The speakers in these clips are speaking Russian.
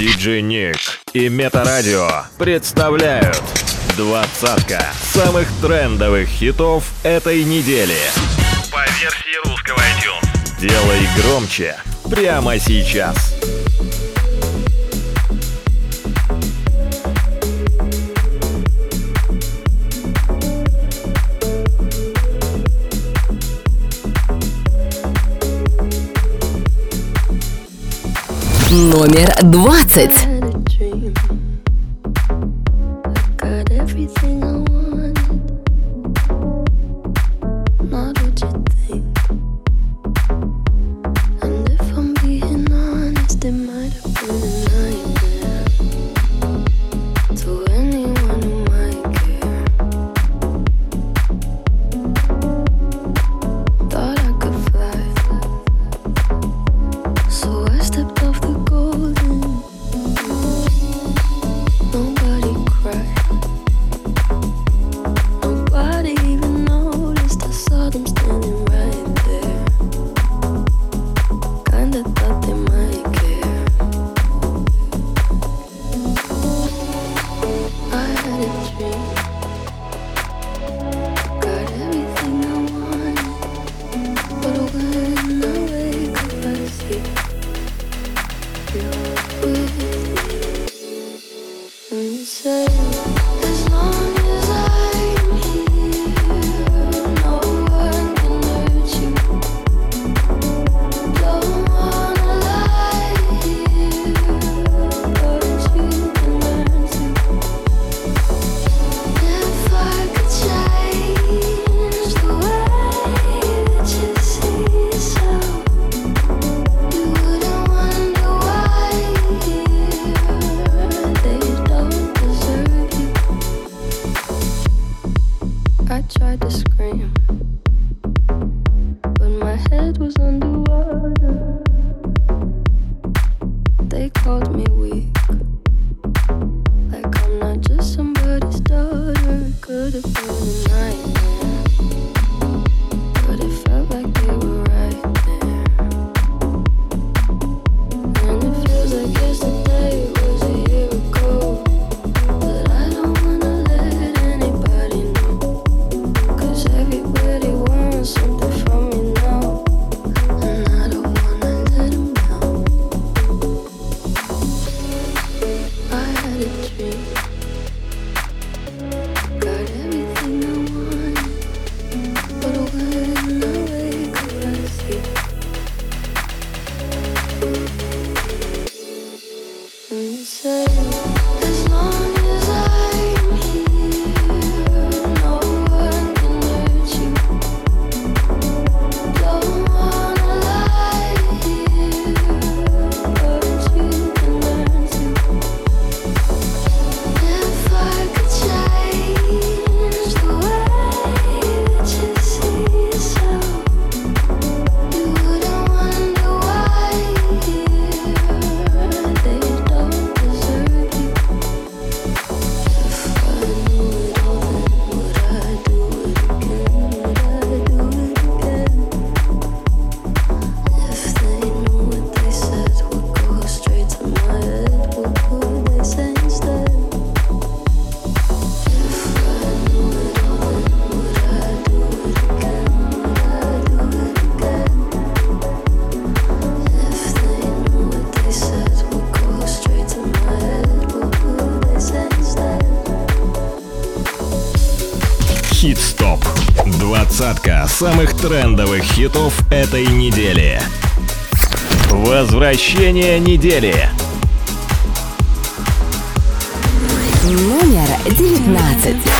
Диджей Ник и Метарадио представляют двадцатка самых трендовых хитов этой недели. По версии русского iTunes. Делай громче прямо сейчас. Номер двадцать. Самых трендовых хитов этой недели. Возвращение недели. Номер девятнадцать.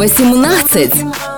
18.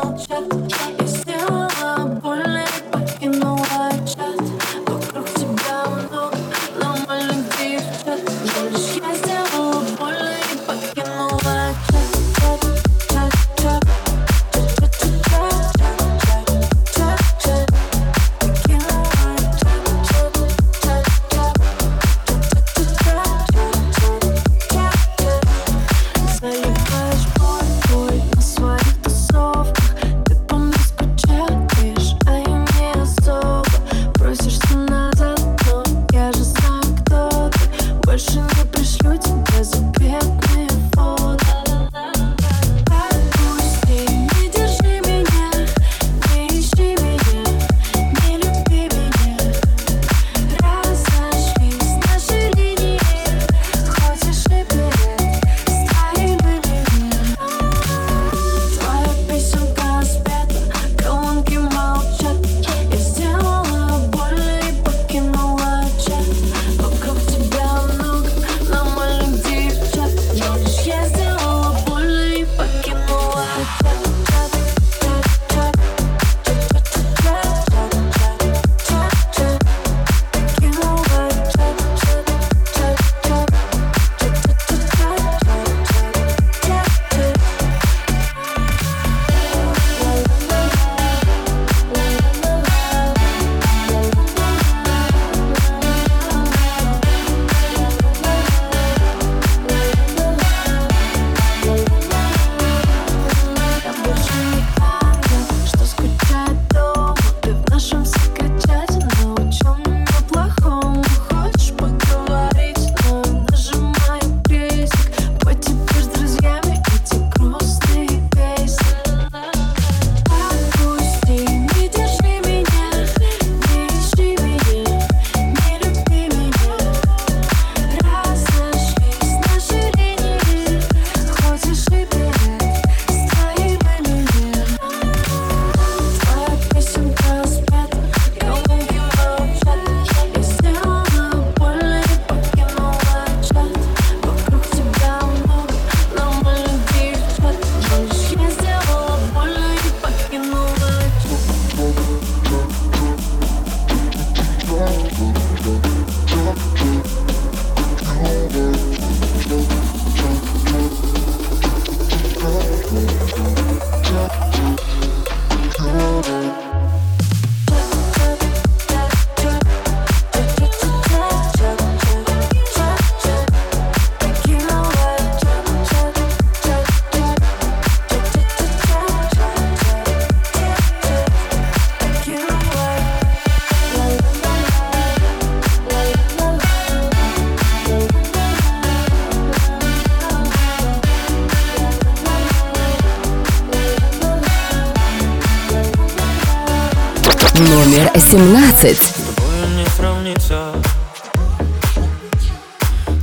номер 17. Тобою не сравнится.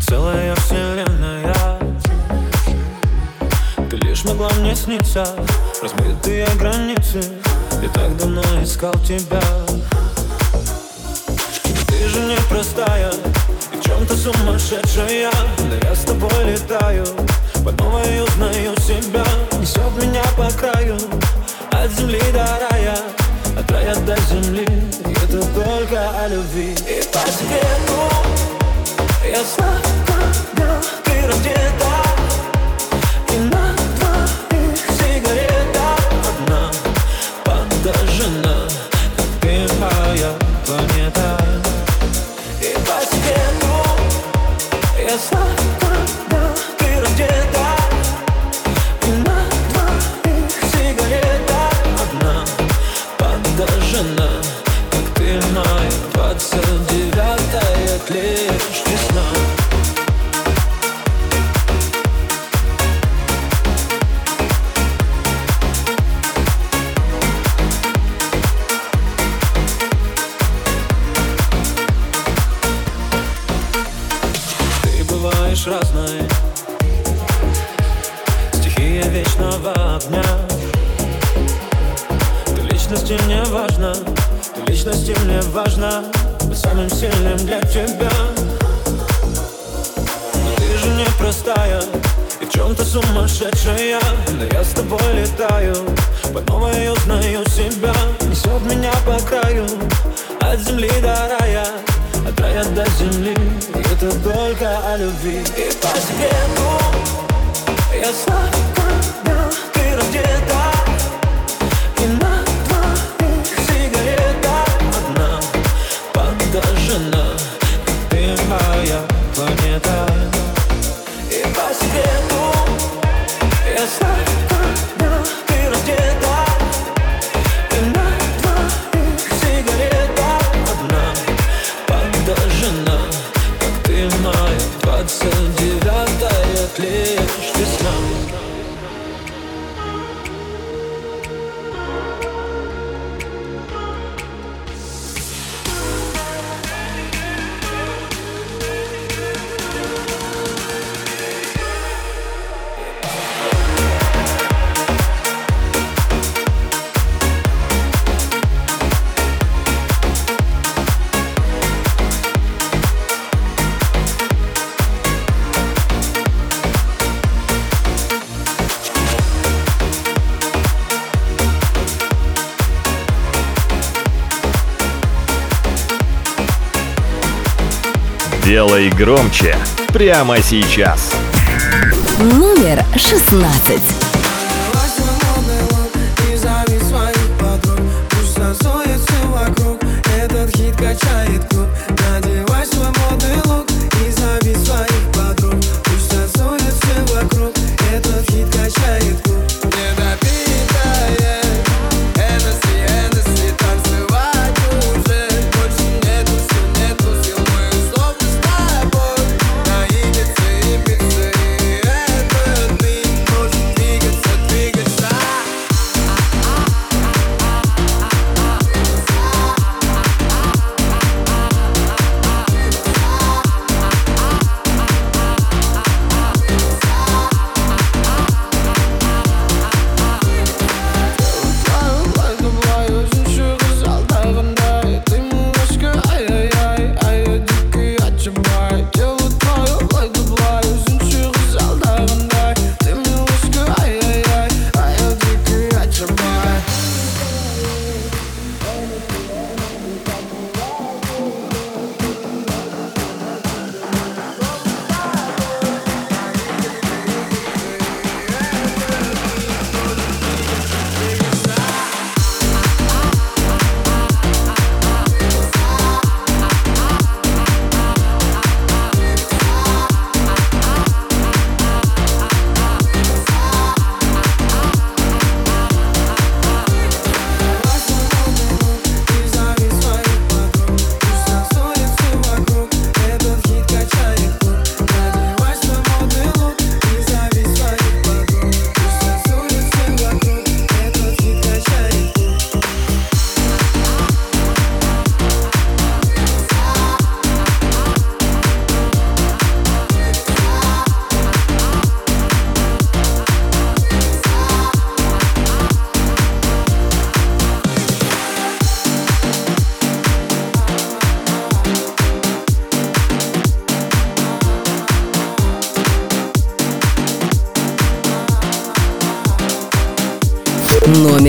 Целая вселенная. Ты лишь могла мне сниться. Размытые границы. Я так давно искал тебя. Ты же непростая И в чем-то сумасшедшая. сумасшедшая. Но я с тобой летаю По новой узнаю себя. Несет меня по краю От земли до рая От рая до земли. И это только о любви. И по свету ну, Я славлю, когда ты раздета. «Делай громче» прямо сейчас. Номер шестнадцать.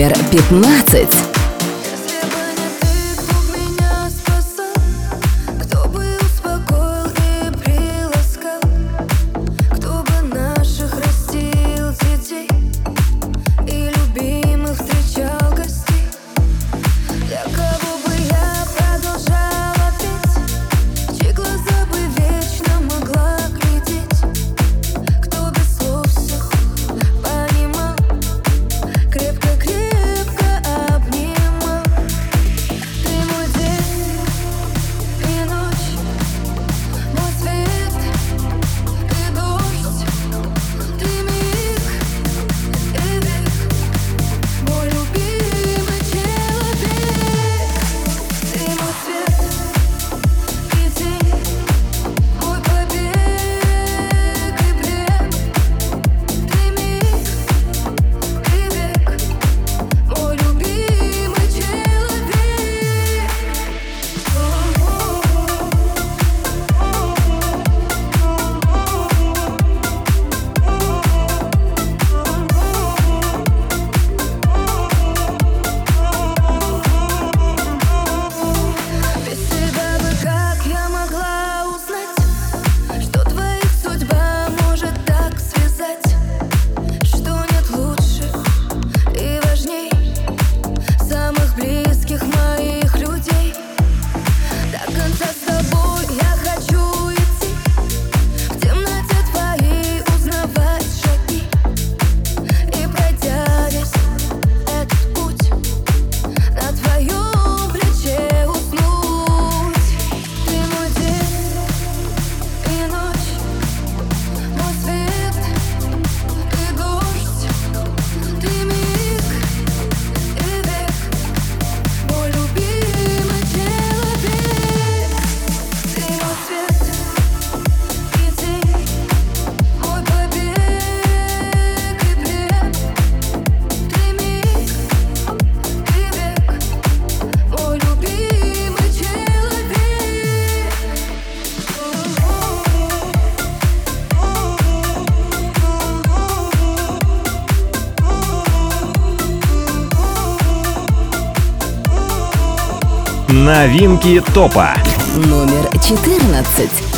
Номер пятнадцать. Новинки топа. Номер 14.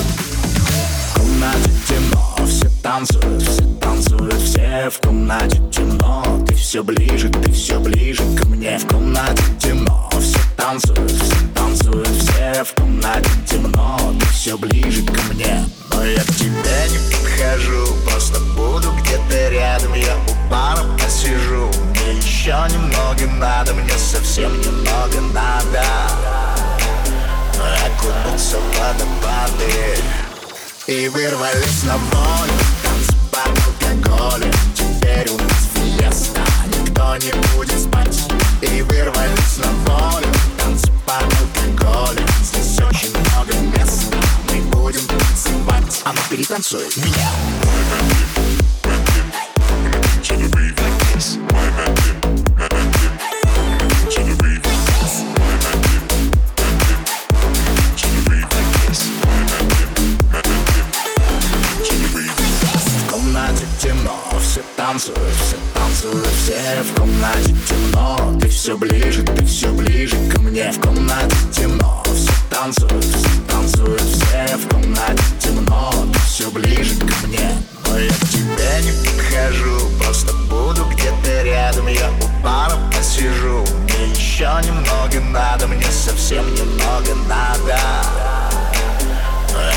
Все в комнате темно. Ты все ближе, ты все ближе ко мне. В комнате темно, все танцуют, все танцуют, все в комнате темно. Ты все ближе ко мне. Но я к тебе не подхожу. Просто буду где-то рядом. Я у пара посижу. Мне еще немного надо. Мне совсем немного надо.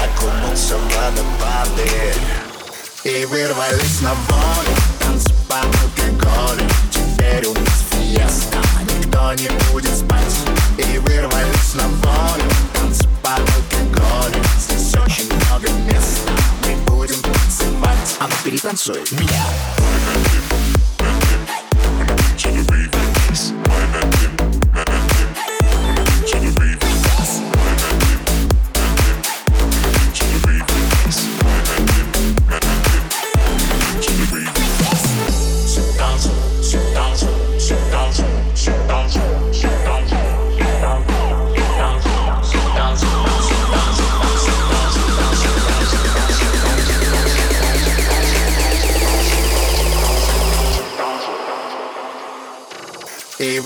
Окунуться в водопады. И вырвались на волю Алкоголю Теперь у нас фиеста Никто не будет спать И вырвались на волю Танцы по Здесь очень много места Мы будем танцевать А ну перетанцуй меня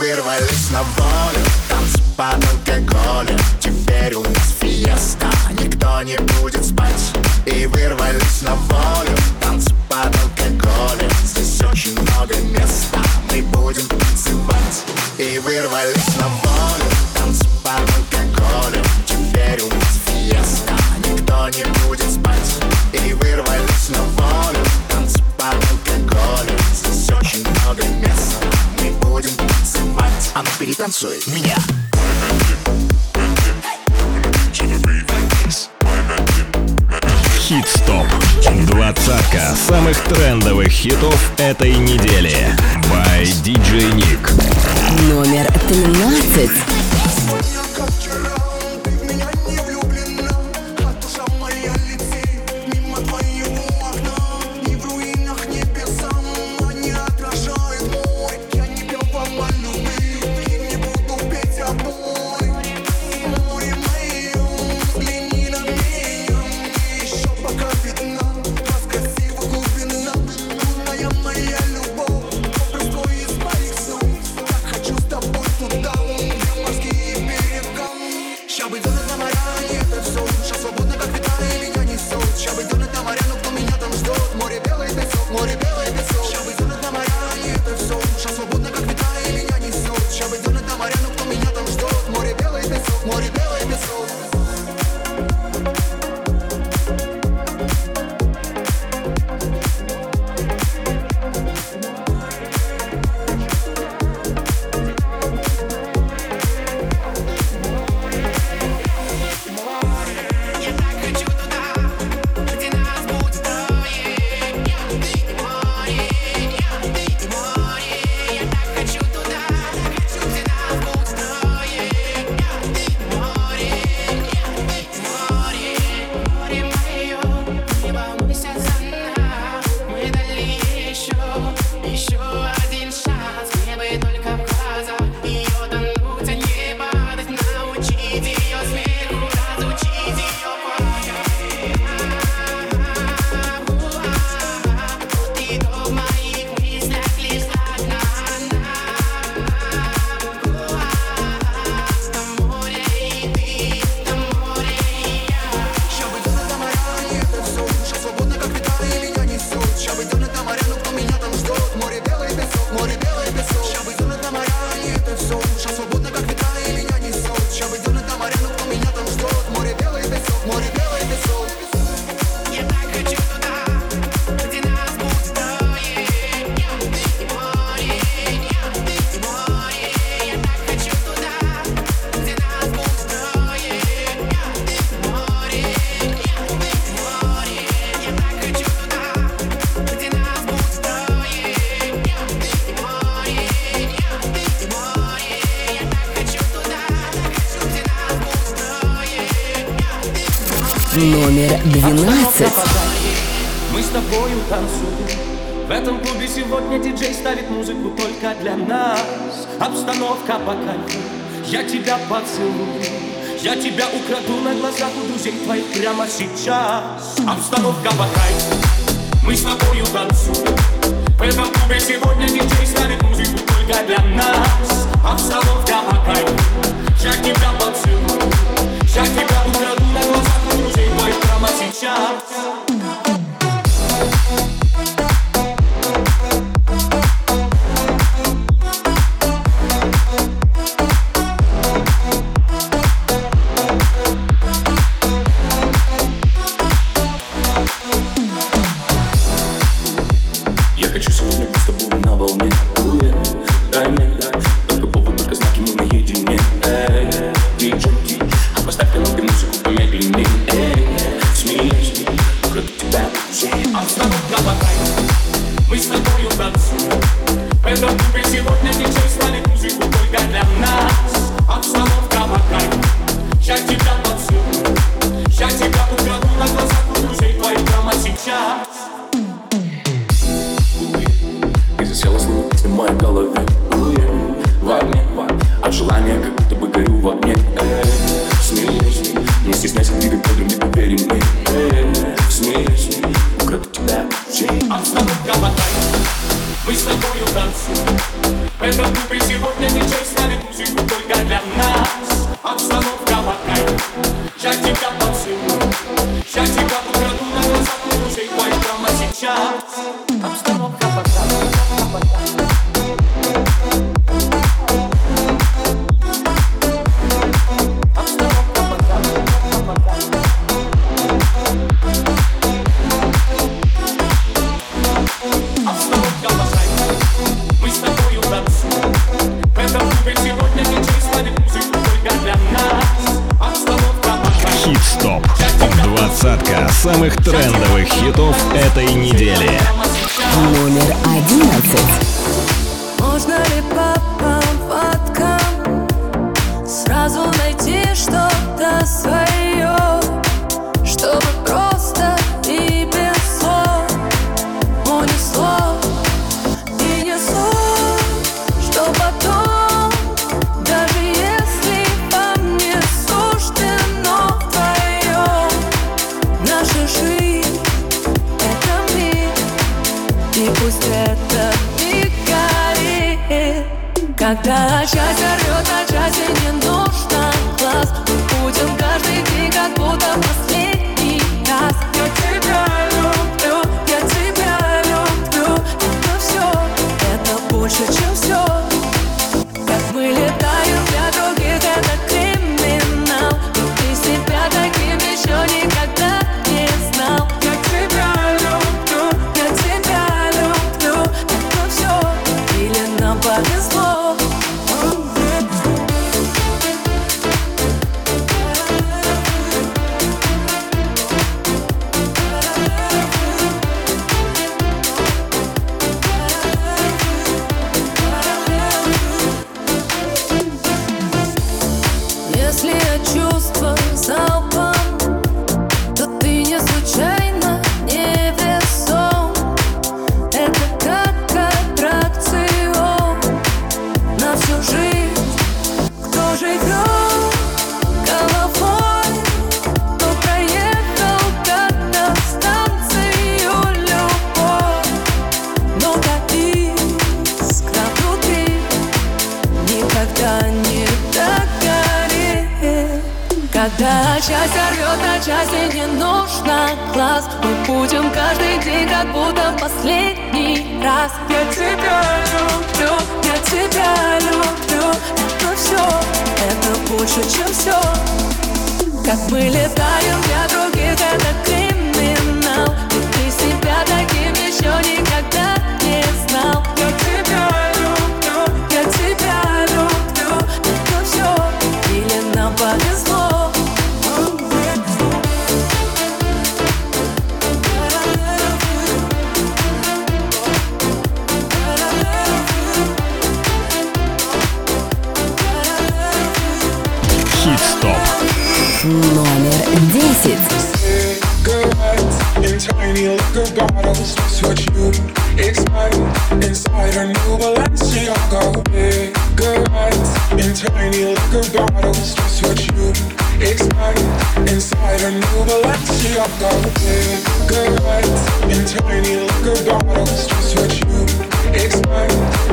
вырвались на волю. Танцы под алкоголем Теперь у нас фиеста. Никто не будет спать. И вырвались на волю. Танцы под алкоголем Здесь очень много места. Мы будем танцевать. И вырвались на волю. Танцы под алкоголем Теперь у нас фиеста. Никто не будет интересует меня. Хит-стоп. Двадцатка самых трендовых хитов этой недели. By DJ Nick. Номер 13. сейчас. Обстановка пока считаю для других это криминал. bottles, what you expect inside a new Balenciaga cigarettes in tiny liquor bottles. Just what you expect inside a new Balenciaga cigarettes in tiny liquor bottles. Just what you expect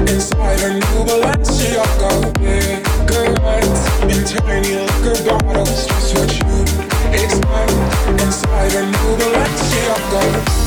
inside a new Balenciaga cigarettes in tiny liquor bottles. Just what you expect inside a new Balenciaga.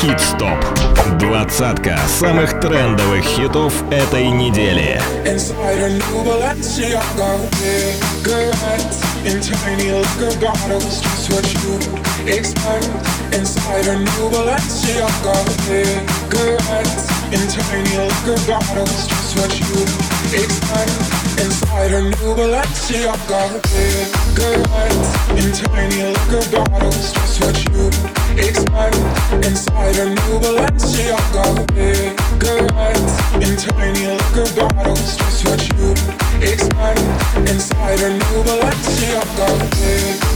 Хит Стоп. Двадцатка самых трендовых хитов этой недели. Inside a new Balenciaga cigarettes In tiny liquor bottles Just what you expect inside a new Balenciaga Bigger in tiny liquor bottles Just what you expect inside a new Balenciaga Bigger in tiny liquor bottles Just what you expect inside a new Balenciaga Bigger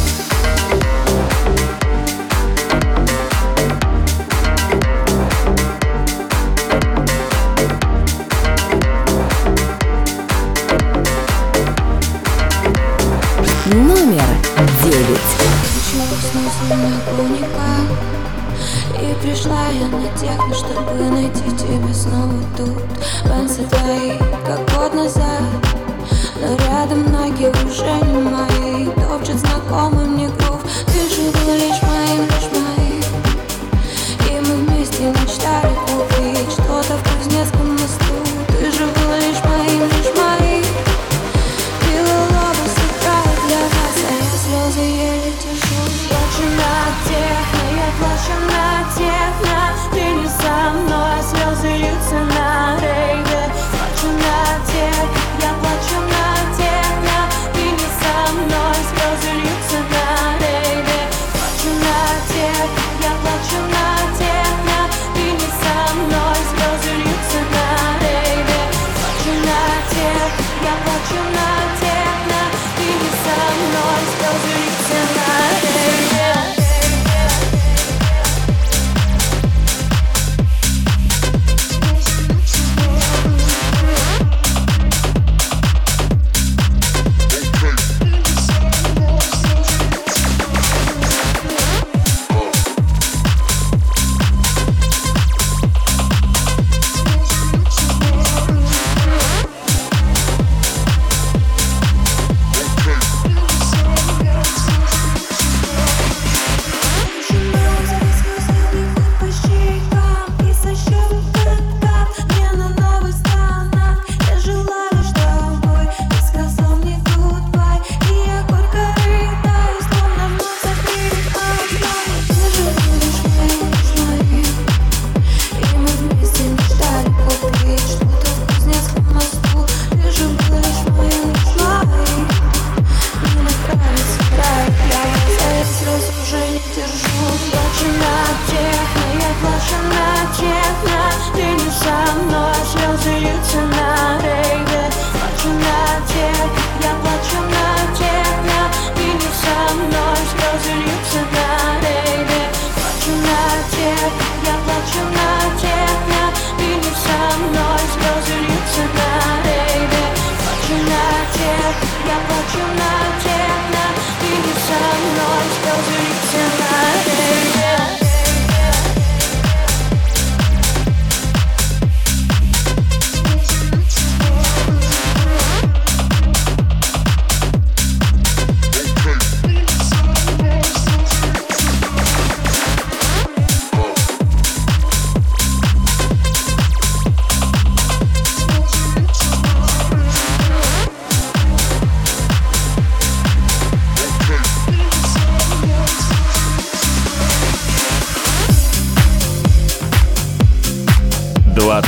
И мечтали купить Что-то в Кузнецком слезы еле тяжело Плачу на техно, а я плачу на тех, на Ты не со мной, слезы льются на рейде Плачу на тех.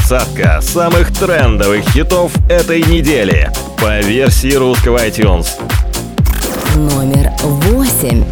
двадцатка самых трендовых хитов этой недели по версии русского iTunes. Номер восемь.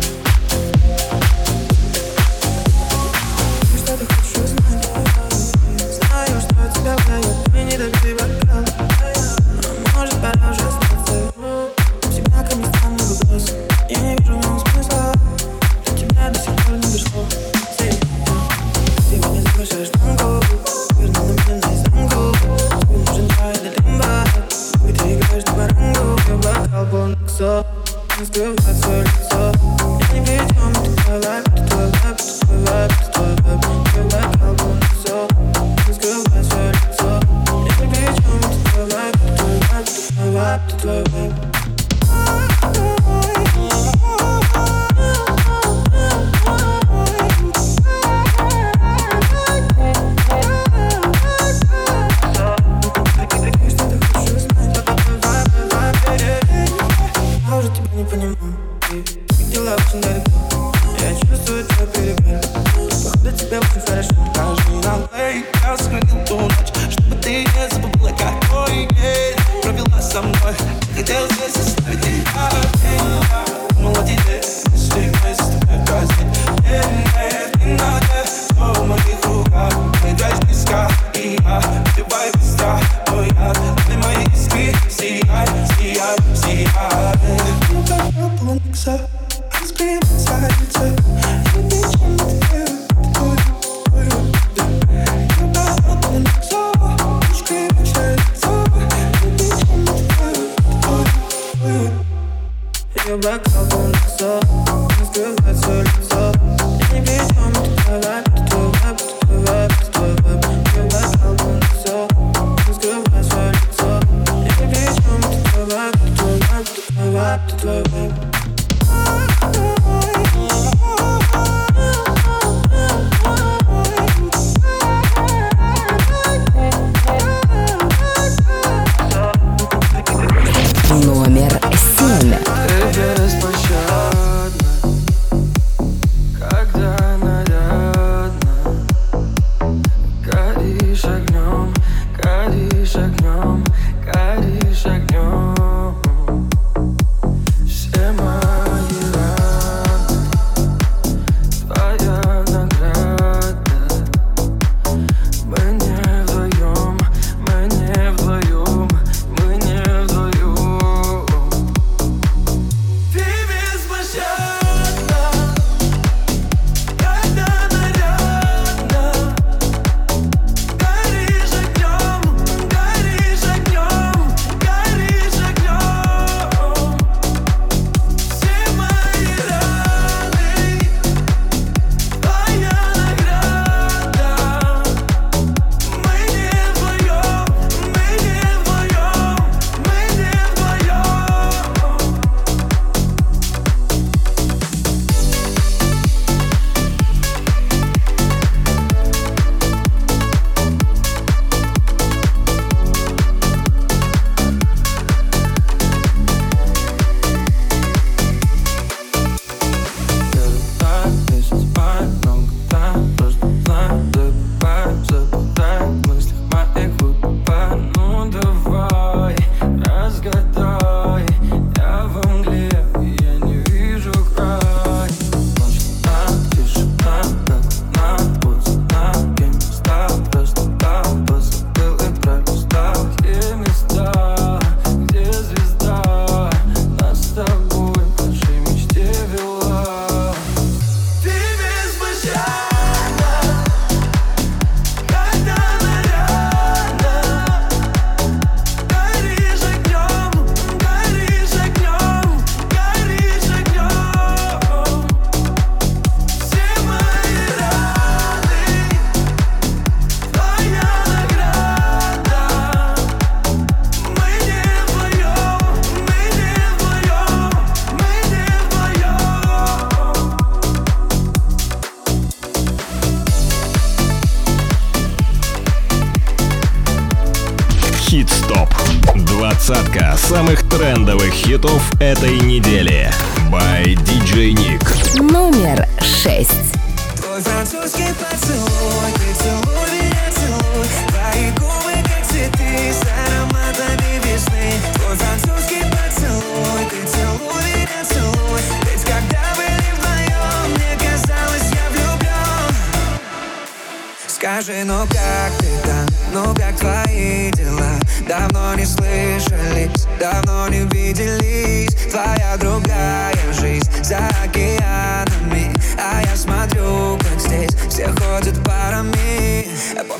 этой недели.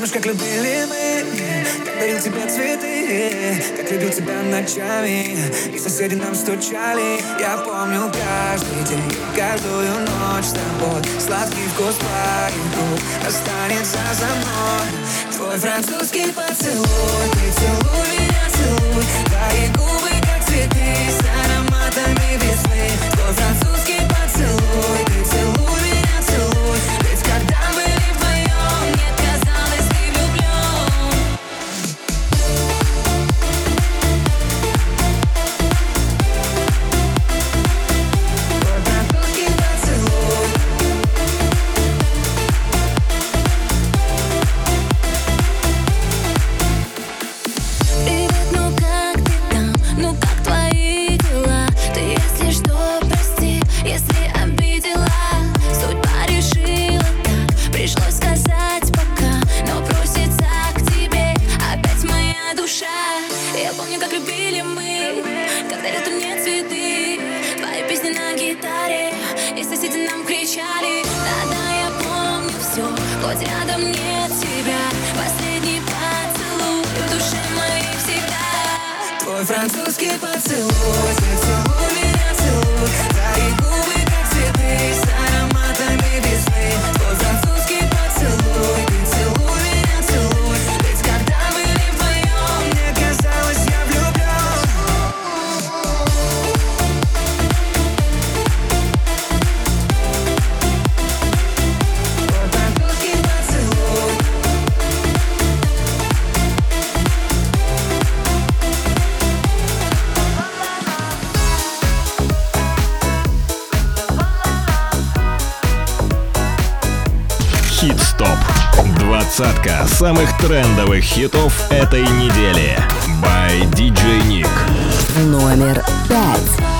Помнишь, как любили мы? Как дарил тебе цветы? Как любил тебя ночами? И соседи нам стучали. Я помню каждый день Каждую ночь с тобой. Сладкий вкус твоих рук Останется за мной. Твой французский поцелуй. Ты целуй меня, целуй. Твои губы, как цветы С ароматами весны. Твой французский Двадцатка самых трендовых хитов этой недели. By DJ Nick. Номер пять.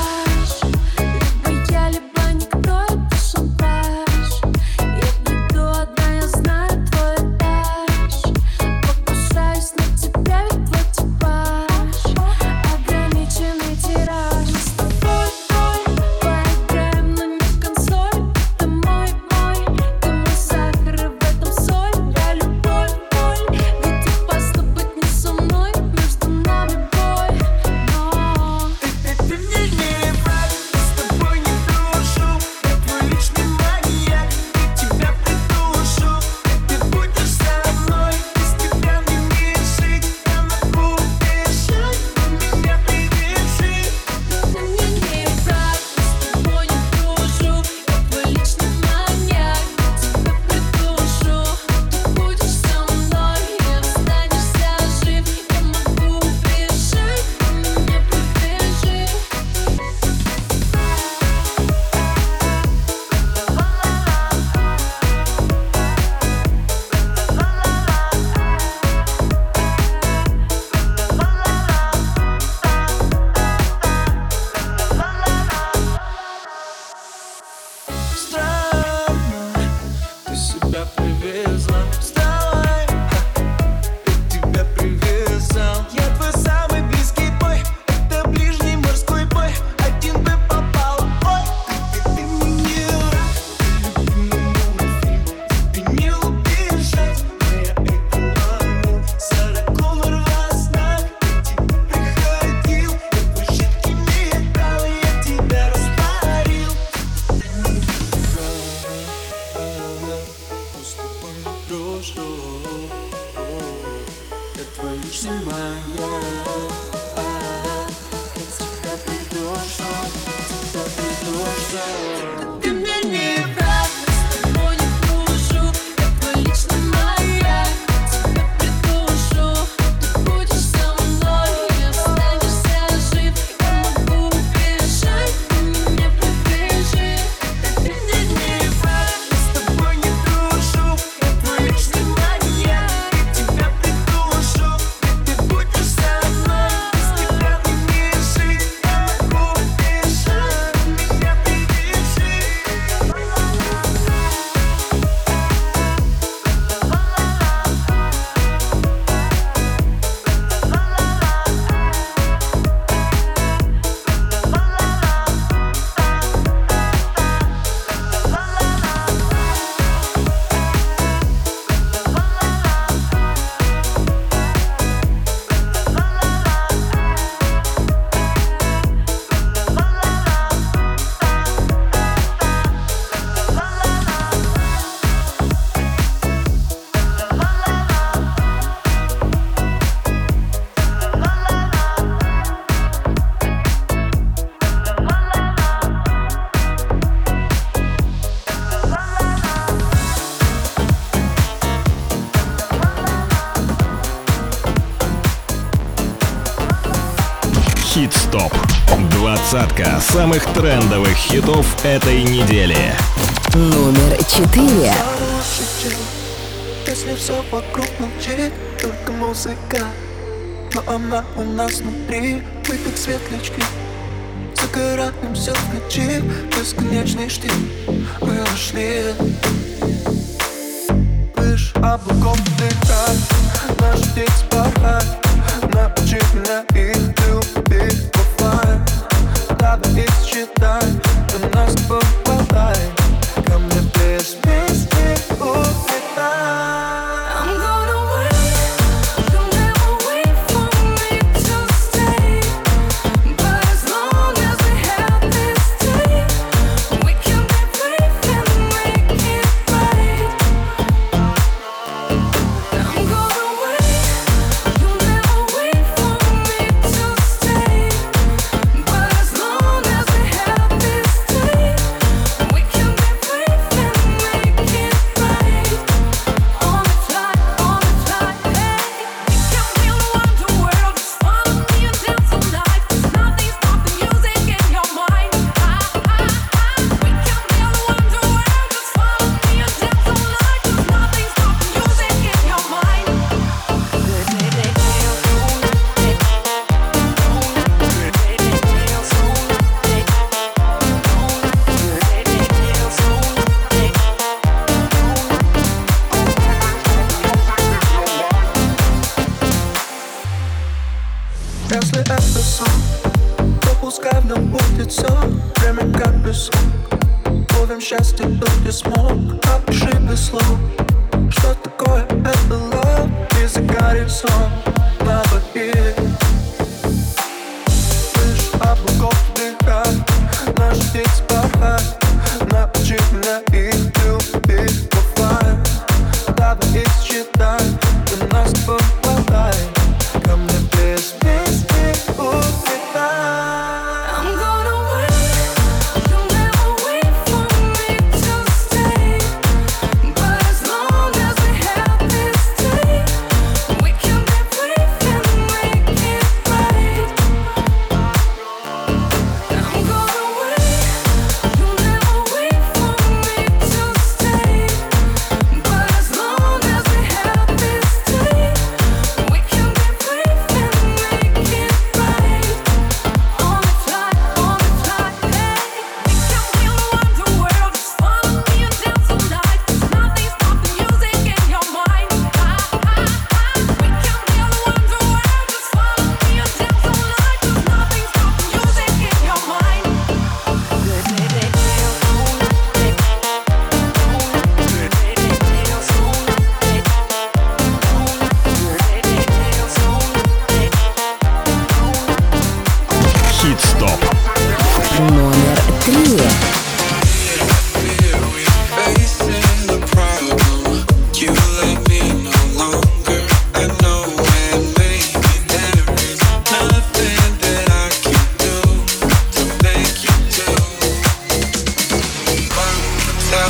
Двадцатка самых трендовых хитов этой недели. Номер четыре. Если все вокруг молчит, только музыка. Но она у нас внутри, мы как светлячки. Загораем все в ночи, бесконечный штиль. Мы ушли. Выше облаков летать, наши дети порхать Научи меня их любить надо их считать У нас попадай Если это сон, то пускай в нем будет все Время как песок Ловим счастье, кто не смог Опиши без слов. Что такое это love? И за сон, Лава и Слышь, облаков дыхай, Наши дети папа Научи меня их любить Давай их считай.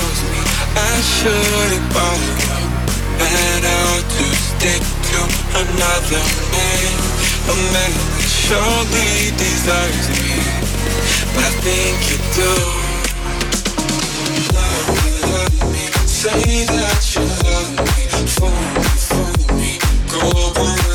knows me. I should have bought better to stick to another man. A man that surely desires me. But I think you do. Love me, love me. Say that you love me. Fool me, fool me. Go away.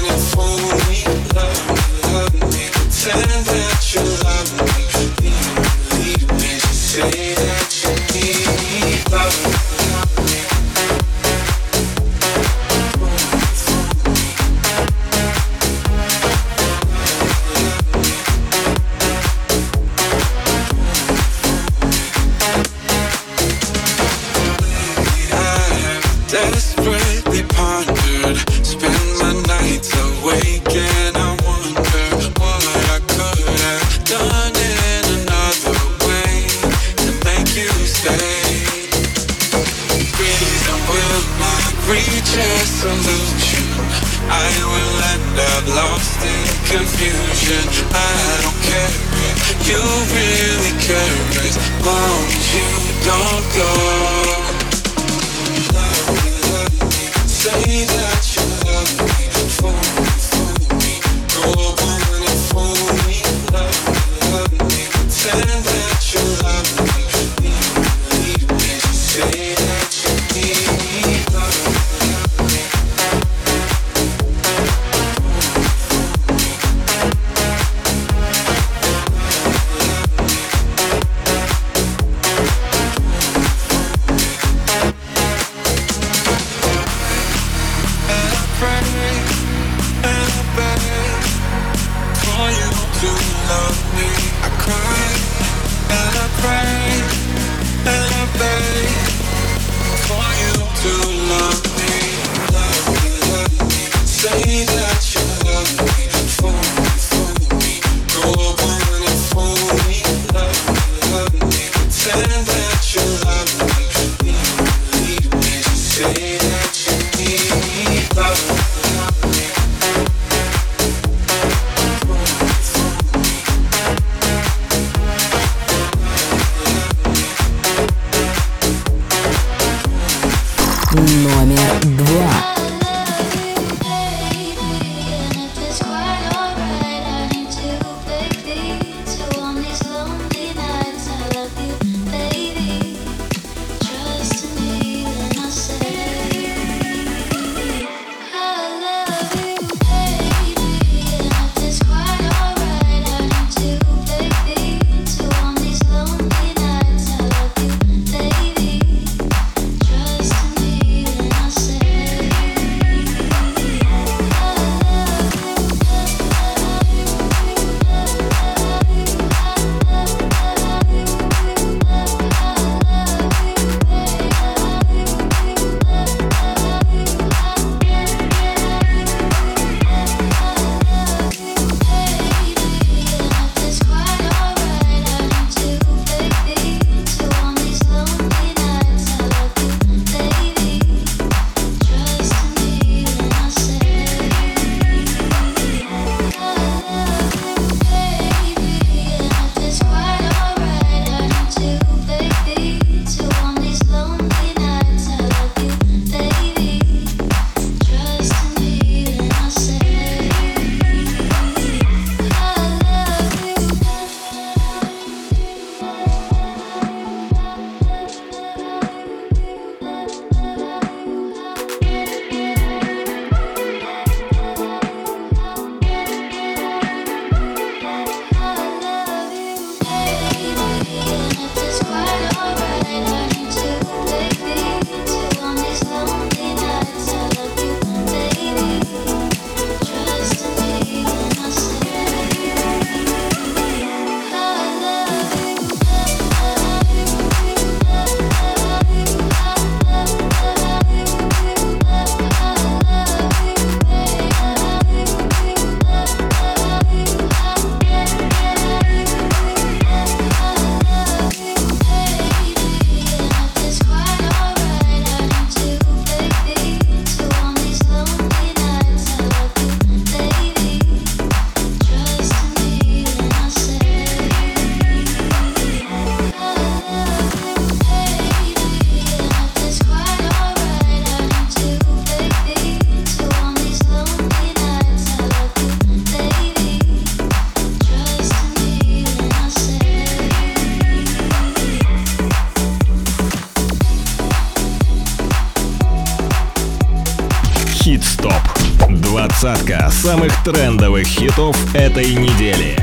самых трендовых хитов этой недели.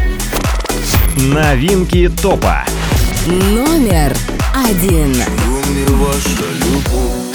Новинки топа. Номер один. Любовь.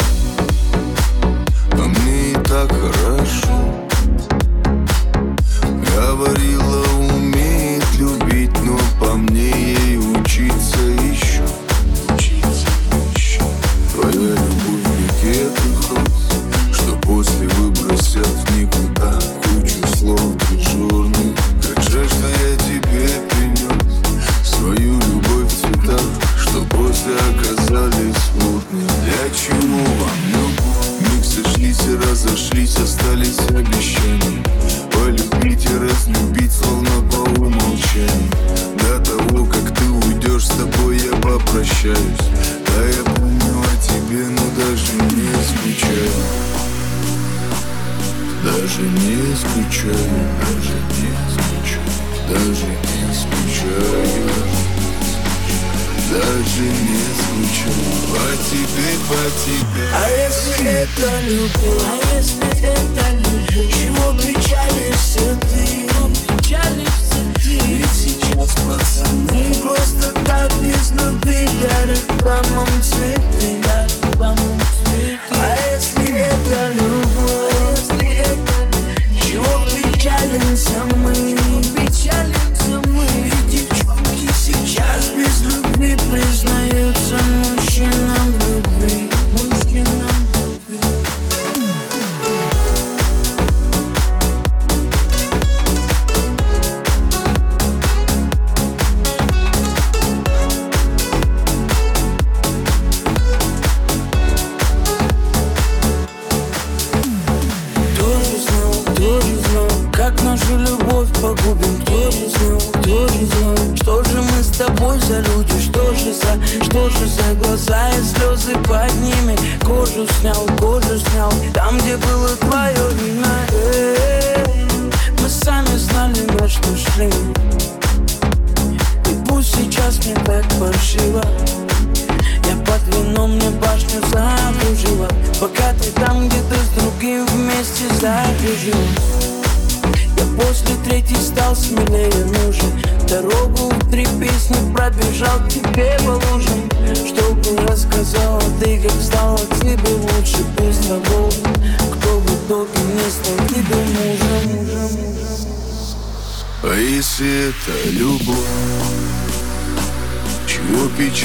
за люди, что же за, что же за глаза и слезы под ними? Кожу снял, кожу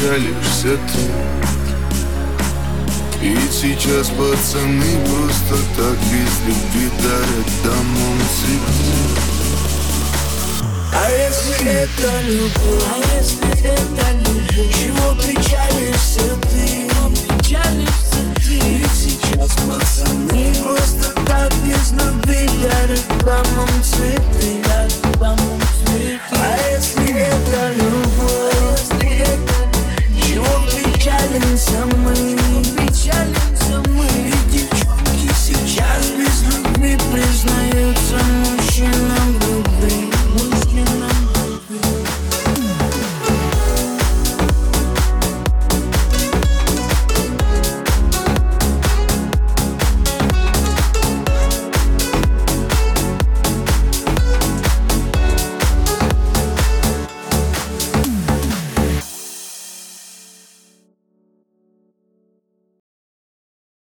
печалишься ты И сейчас пацаны просто так без любви дарят домом цветы. А если это любовь, а если это любовь? Чего печалишься ты, печалишься ты? И сейчас пацаны просто так без любви дарят домом цветы.